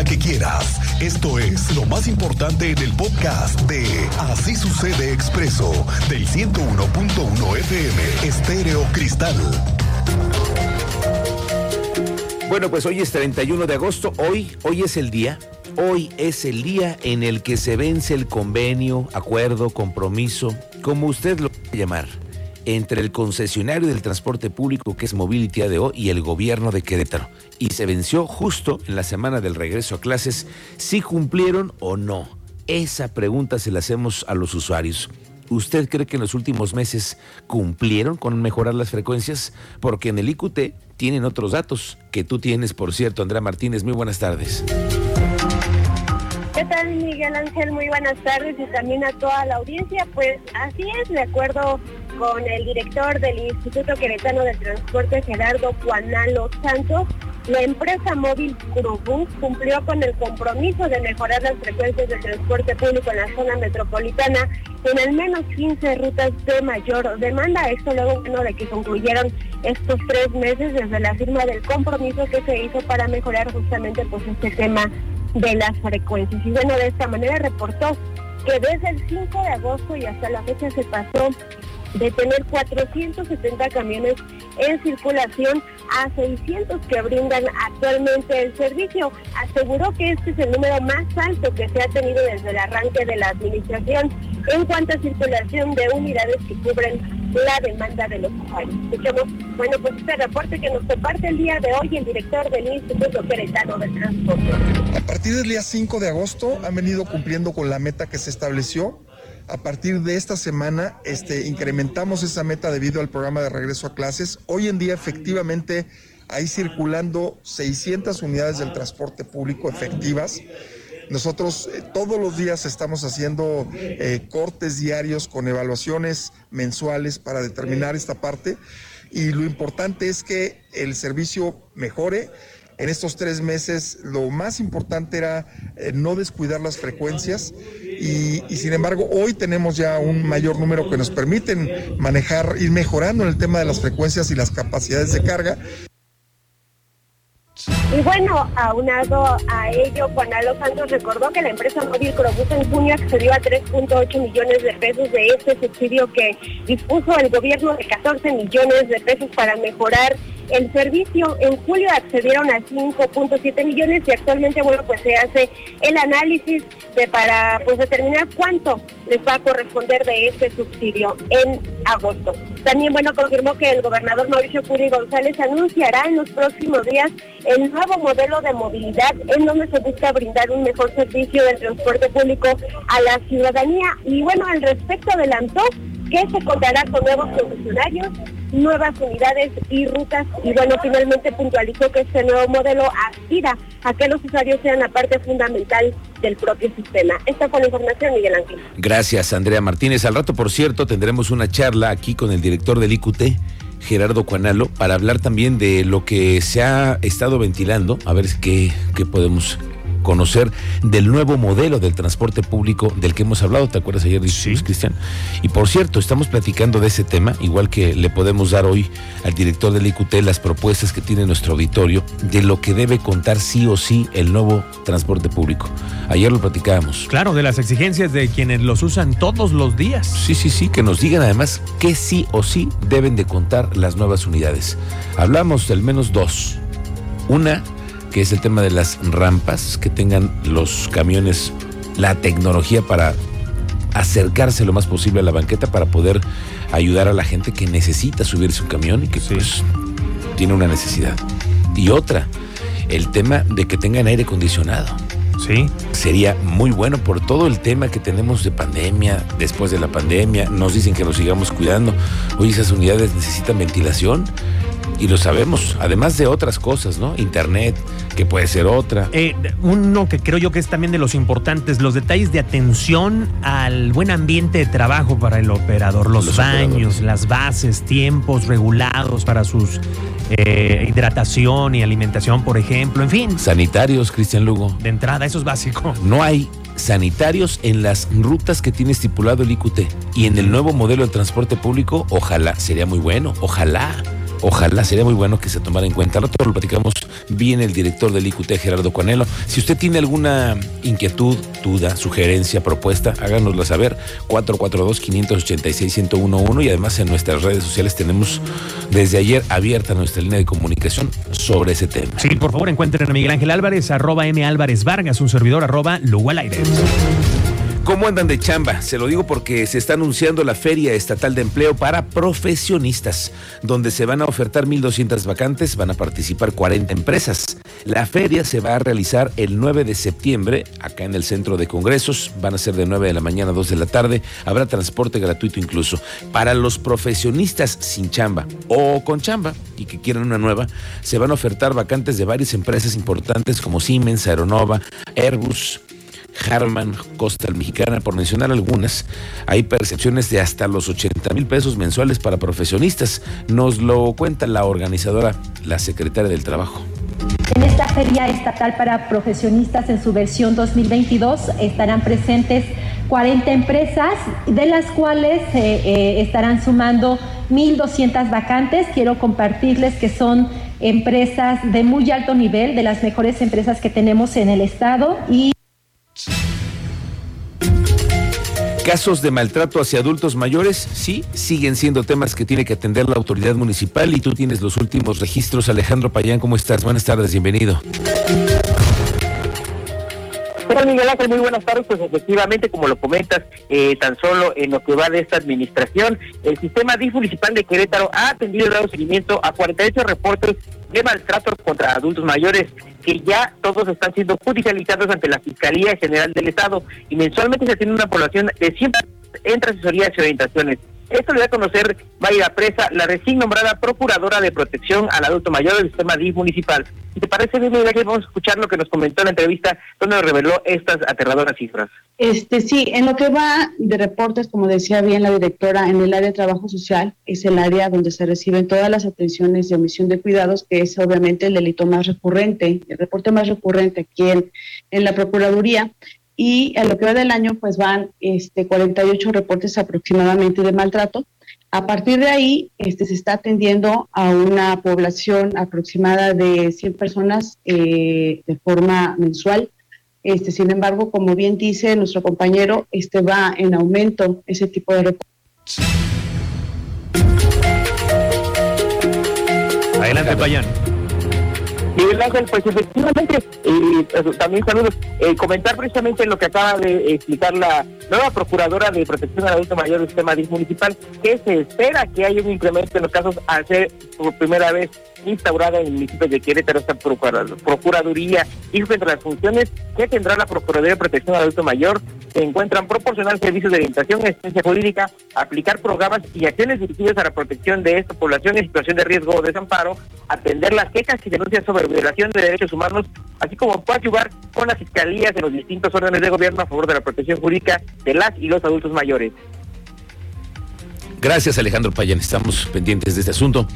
que quieras. Esto es lo más importante en el podcast de Así sucede expreso del 101.1 FM Estéreo Cristal. Bueno, pues hoy es 31 de agosto. Hoy, hoy es el día. Hoy es el día en el que se vence el convenio, acuerdo, compromiso, como usted lo quiere llamar entre el concesionario del transporte público que es Mobility ADO y el gobierno de Querétaro. Y se venció justo en la semana del regreso a clases si cumplieron o no. Esa pregunta se la hacemos a los usuarios. ¿Usted cree que en los últimos meses cumplieron con mejorar las frecuencias? Porque en el IQT tienen otros datos que tú tienes, por cierto, Andrea Martínez. Muy buenas tardes. ¿Qué tal, Miguel Ángel? Muy buenas tardes y también a toda la audiencia. Pues así es, de acuerdo con el director del Instituto Queretano de Transporte, Gerardo Juanalo Santos, la empresa móvil Curubús cumplió con el compromiso de mejorar las frecuencias de transporte público en la zona metropolitana en al menos 15 rutas de mayor demanda. Esto luego de que concluyeron estos tres meses desde la firma del compromiso que se hizo para mejorar justamente pues este tema de las frecuencias. Y bueno, de esta manera reportó que desde el 5 de agosto y hasta la fecha se pasó de tener 470 camiones en circulación a 600 que brindan actualmente el servicio. Aseguró que este es el número más alto que se ha tenido desde el arranque de la administración en cuanto a circulación de unidades que cubren la demanda de los usuarios. Escuchemos, bueno, pues este reporte que nos comparte el día de hoy el director del Instituto Queretano del Transporte. A partir del día 5 de agosto han venido cumpliendo con la meta que se estableció a partir de esta semana este, incrementamos esa meta debido al programa de regreso a clases. Hoy en día efectivamente hay circulando 600 unidades del transporte público efectivas. Nosotros eh, todos los días estamos haciendo eh, cortes diarios con evaluaciones mensuales para determinar esta parte y lo importante es que el servicio mejore en estos tres meses lo más importante era eh, no descuidar las frecuencias y, sin embargo hoy tenemos ya un mayor número que nos permiten manejar, ir mejorando en el tema de las frecuencias y las capacidades de carga. Y bueno, aunado a ello, Juan Alo Santos recordó que la empresa móvil Crobús en junio accedió a 3.8 millones de pesos de este subsidio que dispuso el gobierno de 14 millones de pesos para mejorar el servicio. En julio accedieron a 5.7 millones y actualmente, bueno, pues se hace el análisis de para pues determinar cuánto les va a corresponder de este subsidio en agosto. También, bueno, confirmó que el gobernador Mauricio Curi González anunciará en los próximos días el nuevo modelo de movilidad en donde se busca brindar un mejor servicio del transporte público a la ciudadanía. Y bueno, al respecto adelantó que se contará con nuevos funcionarios nuevas unidades y rutas y bueno, finalmente puntualizó que este nuevo modelo aspira a que los usuarios sean la parte fundamental del propio sistema. Esta fue la información, Miguel Ángel. Gracias, Andrea Martínez. Al rato, por cierto, tendremos una charla aquí con el director del IQT. Gerardo Cuanalo, para hablar también de lo que se ha estado ventilando, a ver qué, qué podemos conocer del nuevo modelo del transporte público del que hemos hablado, ¿te acuerdas ayer, sí. Cristian? Y por cierto, estamos platicando de ese tema, igual que le podemos dar hoy al director del IQT las propuestas que tiene nuestro auditorio de lo que debe contar sí o sí el nuevo transporte público. Ayer lo platicábamos. Claro, de las exigencias de quienes los usan todos los días. Sí, sí, sí, que nos digan además que sí o sí deben de contar las nuevas unidades. Hablamos de al menos dos. Una que es el tema de las rampas, que tengan los camiones la tecnología para acercarse lo más posible a la banqueta para poder ayudar a la gente que necesita subirse un camión y que pues tiene una necesidad. Y otra, el tema de que tengan aire acondicionado. Sí. Sería muy bueno por todo el tema que tenemos de pandemia, después de la pandemia. Nos dicen que nos sigamos cuidando. Hoy esas unidades necesitan ventilación y lo sabemos, además de otras cosas, ¿no? Internet, que puede ser otra. Eh, uno que creo yo que es también de los importantes, los detalles de atención al buen ambiente de trabajo para el operador, los, baños, las bases, tiempos regulados para sus eh, hidratación y alimentación, por ejemplo, en fin. Sanitarios, Cristian Lugo. De entrada, eso es básico. No hay sanitarios en las rutas que tiene estipulado el IQT. Y en el nuevo modelo de transporte público, ojalá, sería muy bueno, ojalá Ojalá sería muy bueno que se tomara en cuenta. Al rato lo platicamos bien el director del IQT, Gerardo Conelo. Si usted tiene alguna inquietud, duda, sugerencia, propuesta, háganosla saber. 442-586-1011 y además en nuestras redes sociales tenemos desde ayer abierta nuestra línea de comunicación sobre ese tema. Sí, por favor encuentren a Miguel Ángel Álvarez, arroba M Álvarez Vargas, un servidor, arroba Lugo. ¿Cómo andan de chamba? Se lo digo porque se está anunciando la Feria Estatal de Empleo para Profesionistas, donde se van a ofertar 1.200 vacantes, van a participar 40 empresas. La feria se va a realizar el 9 de septiembre, acá en el Centro de Congresos, van a ser de 9 de la mañana a 2 de la tarde, habrá transporte gratuito incluso. Para los profesionistas sin chamba o con chamba y que quieran una nueva, se van a ofertar vacantes de varias empresas importantes como Siemens, Aeronova, Airbus, Harman, Costa Mexicana, por mencionar algunas, hay percepciones de hasta los 80 mil pesos mensuales para profesionistas. Nos lo cuenta la organizadora, la secretaria del Trabajo. En esta feria estatal para profesionistas en su versión 2022 estarán presentes 40 empresas, de las cuales eh, eh, estarán sumando 1.200 vacantes. Quiero compartirles que son empresas de muy alto nivel, de las mejores empresas que tenemos en el estado y Casos de maltrato hacia adultos mayores, sí, siguen siendo temas que tiene que atender la autoridad municipal y tú tienes los últimos registros. Alejandro Payán, ¿cómo estás? Buenas tardes, bienvenido. Hola Miguel Ángel, muy buenas tardes. Pues efectivamente, como lo comentas, eh, tan solo en lo que va de esta administración, el sistema DIF municipal de Querétaro ha atendido y dado seguimiento a 48 reportes de maltrato contra adultos mayores que ya todos están siendo judicializados ante la Fiscalía General del Estado y mensualmente se tiene una población de 100 entre asesorías y orientaciones. Esto le da a conocer Mayra Presa, la recién nombrada Procuradora de Protección al Adulto Mayor del Sistema DIF Municipal. Si te parece bien, que vamos a escuchar lo que nos comentó en la entrevista, donde nos reveló estas aterradoras cifras. Este sí, en lo que va de reportes, como decía bien la directora, en el área de trabajo social es el área donde se reciben todas las atenciones de omisión de cuidados, que es obviamente el delito más recurrente, el reporte más recurrente aquí en, en la Procuraduría y a lo que va del año pues van este 48 reportes aproximadamente de maltrato. A partir de ahí este, se está atendiendo a una población aproximada de 100 personas eh, de forma mensual. Este, sin embargo, como bien dice nuestro compañero, este va en aumento ese tipo de reportes. Adelante, Payán. Miguel Ángel, pues efectivamente, eh, también saludos, eh, comentar precisamente lo que acaba de explicar la nueva Procuradora de Protección al Adulto Mayor del Sistema Municipal, que se espera que haya un incremento en los casos al ser por primera vez instaurada en el municipio de Querétaro esta Procuraduría y entre las funciones que tendrá la Procuraduría de Protección al Adulto Mayor se encuentran proporcionar servicios de orientación, asistencia jurídica, aplicar programas y acciones dirigidas a la protección de esta población en situación de riesgo o desamparo, atender las quejas y denuncias sobre violación de derechos humanos, así como ayudar con las fiscalías de los distintos órdenes de gobierno a favor de la protección jurídica de las y los adultos mayores. Gracias Alejandro Payán, estamos pendientes de este asunto.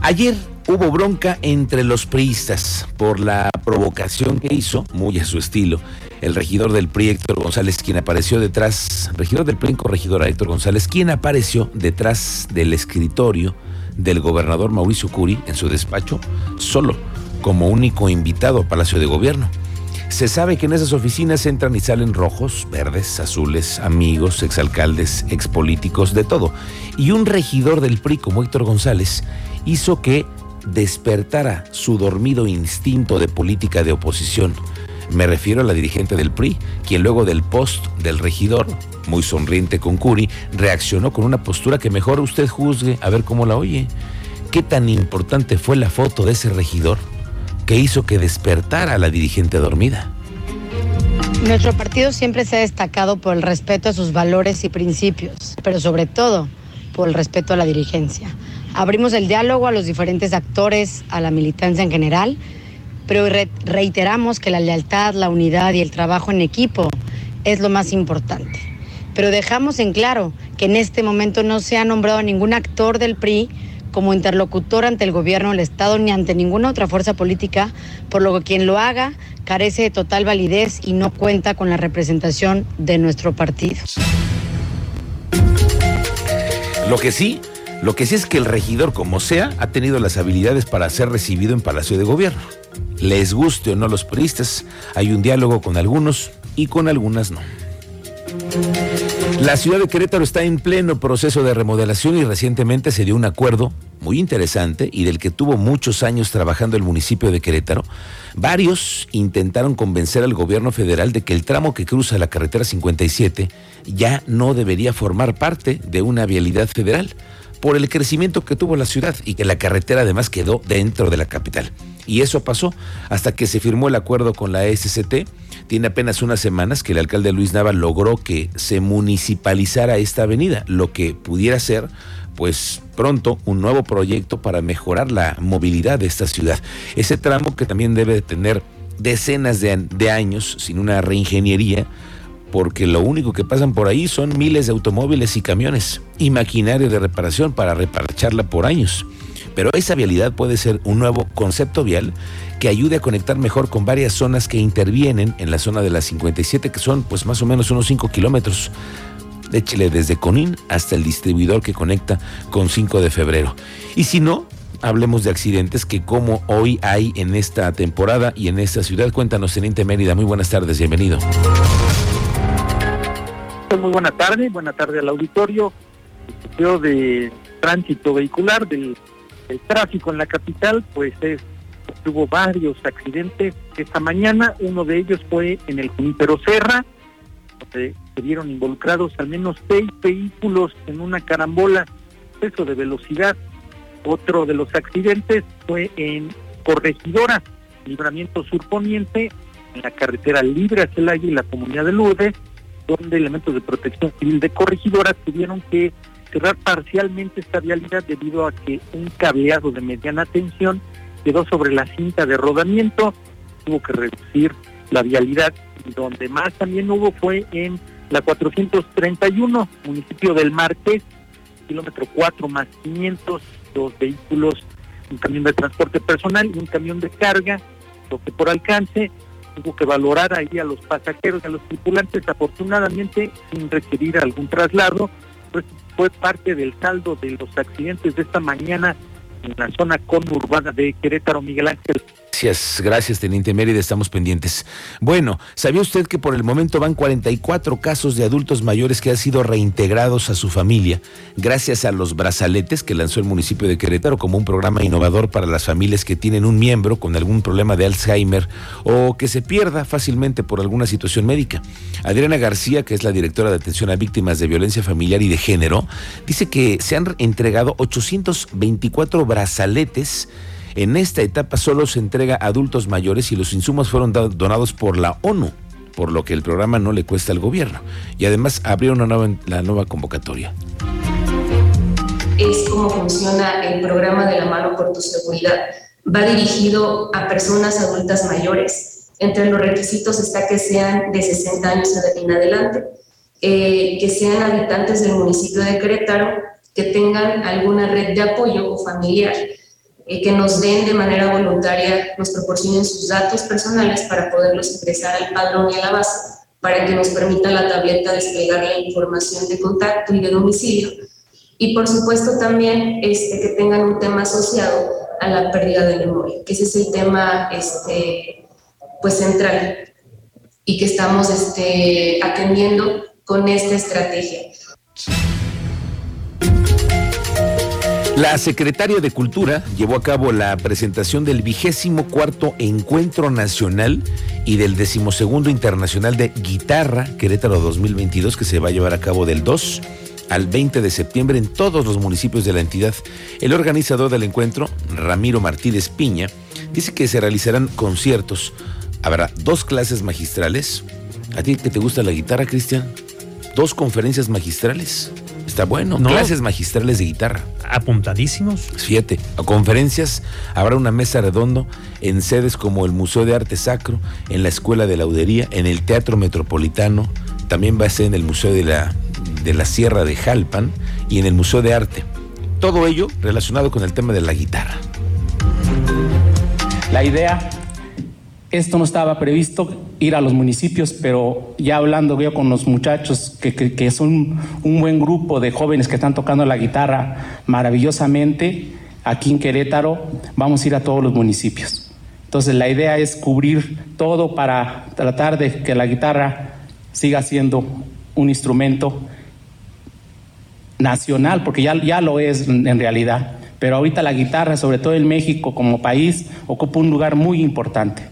Ayer hubo bronca entre los priistas por la provocación que hizo, muy a su estilo, el regidor del PRI, Héctor González, quien apareció detrás, regidor del PRI, corregidora Héctor González, quien apareció detrás del escritorio del gobernador Mauricio Curi en su despacho, solo, como único invitado a Palacio de Gobierno. Se sabe que en esas oficinas entran y salen rojos, verdes, azules, amigos, exalcaldes, expolíticos, de todo. Y un regidor del PRI como Héctor González hizo que despertara su dormido instinto de política de oposición. Me refiero a la dirigente del PRI, quien luego del post del regidor, muy sonriente con Curi, reaccionó con una postura que mejor usted juzgue a ver cómo la oye. ¿Qué tan importante fue la foto de ese regidor que hizo que despertara a la dirigente dormida? Nuestro partido siempre se ha destacado por el respeto a sus valores y principios, pero sobre todo por el respeto a la dirigencia. Abrimos el diálogo a los diferentes actores, a la militancia en general, pero reiteramos que la lealtad, la unidad y el trabajo en equipo es lo más importante. Pero dejamos en claro que en este momento no se ha nombrado ningún actor del PRI como interlocutor ante el gobierno del Estado ni ante ninguna otra fuerza política, por lo que quien lo haga carece de total validez y no cuenta con la representación de nuestro partido. Lo que sí Lo que sí es que el regidor, como sea, ha tenido las habilidades para ser recibido en Palacio de Gobierno. Les guste o no los periodistas, hay un diálogo con algunos y con algunas no. La ciudad de Querétaro está en pleno proceso de remodelación y recientemente se dio un acuerdo muy interesante y del que tuvo muchos años trabajando el municipio de Querétaro. Varios intentaron convencer al gobierno federal de que el tramo que cruza la carretera 57 ya no debería formar parte de una vialidad federal por el crecimiento que tuvo la ciudad y que la carretera además quedó dentro de la capital. Y eso pasó hasta que se firmó el acuerdo con la SCT tiene apenas unas semanas que el alcalde Luis Nava logró que se municipalizara esta avenida, lo que pudiera ser pues pronto un nuevo proyecto para mejorar la movilidad de esta ciudad. Ese tramo que también debe de tener decenas de, de años sin una reingeniería, porque lo único que pasan por ahí son miles de automóviles y camiones y maquinaria de reparación para reparcharla por años. Pero esa vialidad puede ser un nuevo concepto vial que ayude a conectar mejor con varias zonas que intervienen en la zona de la 57, que son pues más o menos unos 5 kilómetros de desde Conín hasta el distribuidor que conecta con 5 de febrero. Y si no, hablemos de accidentes que como hoy hay en esta temporada y en esta ciudad. Cuéntanos, Teniente Mérida. Muy buenas tardes, bienvenido. Muy buena tarde, buena tarde al auditorio. El de tránsito vehicular del el tráfico en la capital, pues es, tuvo varios accidentes esta mañana. Uno de ellos fue en el Junípero Serra, donde se vieron involucrados al menos seis vehículos en una carambola, exceso de velocidad. Otro de los accidentes fue en Corregidora, libramiento surponiente, en la carretera libre el y la comunidad de Lourdes, donde elementos de protección civil de Corregidora tuvieron que cerrar parcialmente esta vialidad debido a que un cableado de mediana tensión quedó sobre la cinta de rodamiento, tuvo que reducir la vialidad. Donde más también hubo fue en la 431, municipio del Martes, kilómetro 4 más 500, dos vehículos, un camión de transporte personal y un camión de carga, lo que por alcance tuvo que valorar ahí a los pasajeros a los tripulantes, afortunadamente sin requerir algún traslado, pues fue parte del saldo de los accidentes de esta mañana en la zona conurbada de Querétaro, Miguel Ángel. Gracias, Teniente Mérida, estamos pendientes. Bueno, ¿sabía usted que por el momento van 44 casos de adultos mayores que han sido reintegrados a su familia gracias a los brazaletes que lanzó el municipio de Querétaro como un programa innovador para las familias que tienen un miembro con algún problema de Alzheimer o que se pierda fácilmente por alguna situación médica? Adriana García, que es la directora de atención a víctimas de violencia familiar y de género, dice que se han entregado 824 brazaletes en esta etapa solo se entrega a adultos mayores y los insumos fueron donados por la ONU, por lo que el programa no le cuesta al gobierno. Y además abrió una nueva, la nueva convocatoria. Es como funciona el programa de la mano por tu seguridad. Va dirigido a personas adultas mayores. Entre los requisitos está que sean de 60 años en adelante, eh, que sean habitantes del municipio de Querétaro, que tengan alguna red de apoyo o familiar eh, que nos den de manera voluntaria, nos proporcionen sus datos personales para poderlos ingresar al padrón y a la base, para que nos permita la tableta desplegar la información de contacto y de domicilio. Y por supuesto también este, que tengan un tema asociado a la pérdida de memoria, que ese es el tema este, pues central y que estamos este, atendiendo con esta estrategia. La secretaria de Cultura llevó a cabo la presentación del vigésimo cuarto Encuentro Nacional y del decimosegundo Internacional de Guitarra Querétaro 2022 que se va a llevar a cabo del 2 al 20 de septiembre en todos los municipios de la entidad. El organizador del encuentro, Ramiro Martínez Piña, dice que se realizarán conciertos. Habrá dos clases magistrales. ¿A ti que te gusta la guitarra, Cristian? Dos conferencias magistrales Está bueno. Clases magistrales de guitarra. Apuntadísimos. Siete. A conferencias habrá una mesa redondo en sedes como el Museo de Arte Sacro, en la Escuela de Laudería, en el Teatro Metropolitano. También va a ser en el Museo de la, de la Sierra de Jalpan y en el Museo de Arte. Todo ello relacionado con el tema de la guitarra. La idea Esto no estaba previsto, ir a los municipios, pero ya hablando yo con los muchachos, que, que, son un buen grupo de jóvenes que están tocando la guitarra maravillosamente, aquí en Querétaro vamos a ir a todos los municipios. Entonces la idea es cubrir todo para tratar de que la guitarra siga siendo un instrumento nacional, porque ya, ya lo es en realidad. Pero ahorita la guitarra, sobre todo en México como país, ocupa un lugar muy importante.